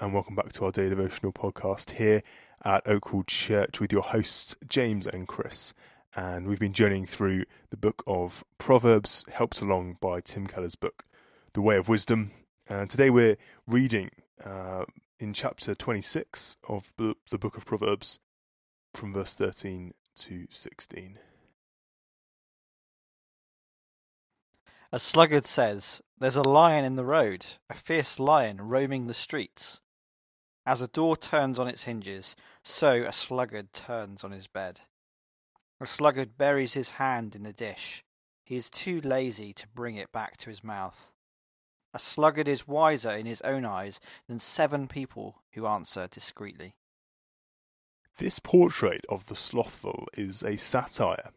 and welcome back to our daily devotional podcast here at Oakhall Church with your hosts, James and Chris. And we've been journeying through the book of Proverbs, helped along by Tim Keller's book, The Way of Wisdom. And today we're reading uh, in chapter 26 of the book of Proverbs from verse 13 to 16. A sluggard says, There's a lion in the road, a fierce lion roaming the streets. As a door turns on its hinges, so a sluggard turns on his bed. A sluggard buries his hand in a dish. He is too lazy to bring it back to his mouth. A sluggard is wiser in his own eyes than seven people who answer discreetly. This portrait of the slothful is a satire.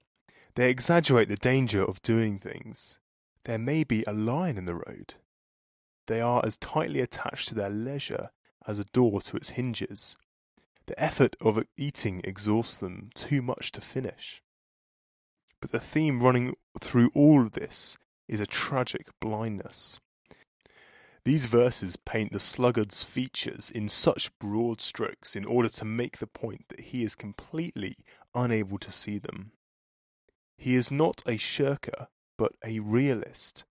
They exaggerate the danger of doing things there may be a lion in the road. They are as tightly attached to their leisure as a door to its hinges. The effort of eating exhausts them too much to finish. But the theme running through all this is a tragic blindness. These verses paint the sluggard's features in such broad strokes in order to make the point that he is completely unable to see them. He is not a shirker but a realist.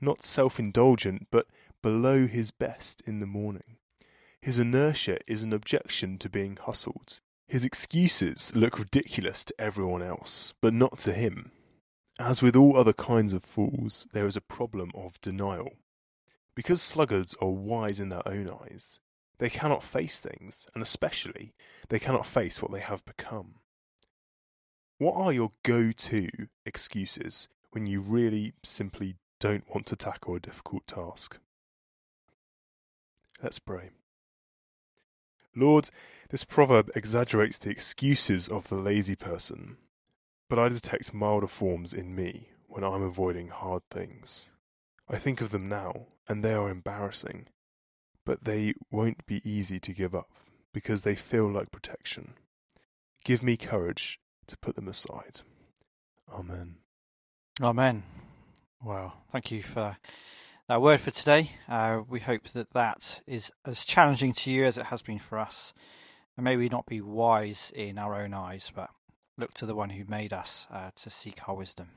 Not self indulgent, but below his best in the morning. His inertia is an objection to being hustled. His excuses look ridiculous to everyone else, but not to him. As with all other kinds of fools, there is a problem of denial. Because sluggards are wise in their own eyes, they cannot face things, and especially, they cannot face what they have become. What are your go to excuses when you really simply don't want to tackle a difficult task. Let's pray. Lord, this proverb exaggerates the excuses of the lazy person, but I detect milder forms in me when I'm avoiding hard things. I think of them now, and they are embarrassing, but they won't be easy to give up because they feel like protection. Give me courage to put them aside. Amen. Amen. Well, thank you for that word for today. Uh, we hope that that is as challenging to you as it has been for us. And may we not be wise in our own eyes, but look to the one who made us uh, to seek our wisdom.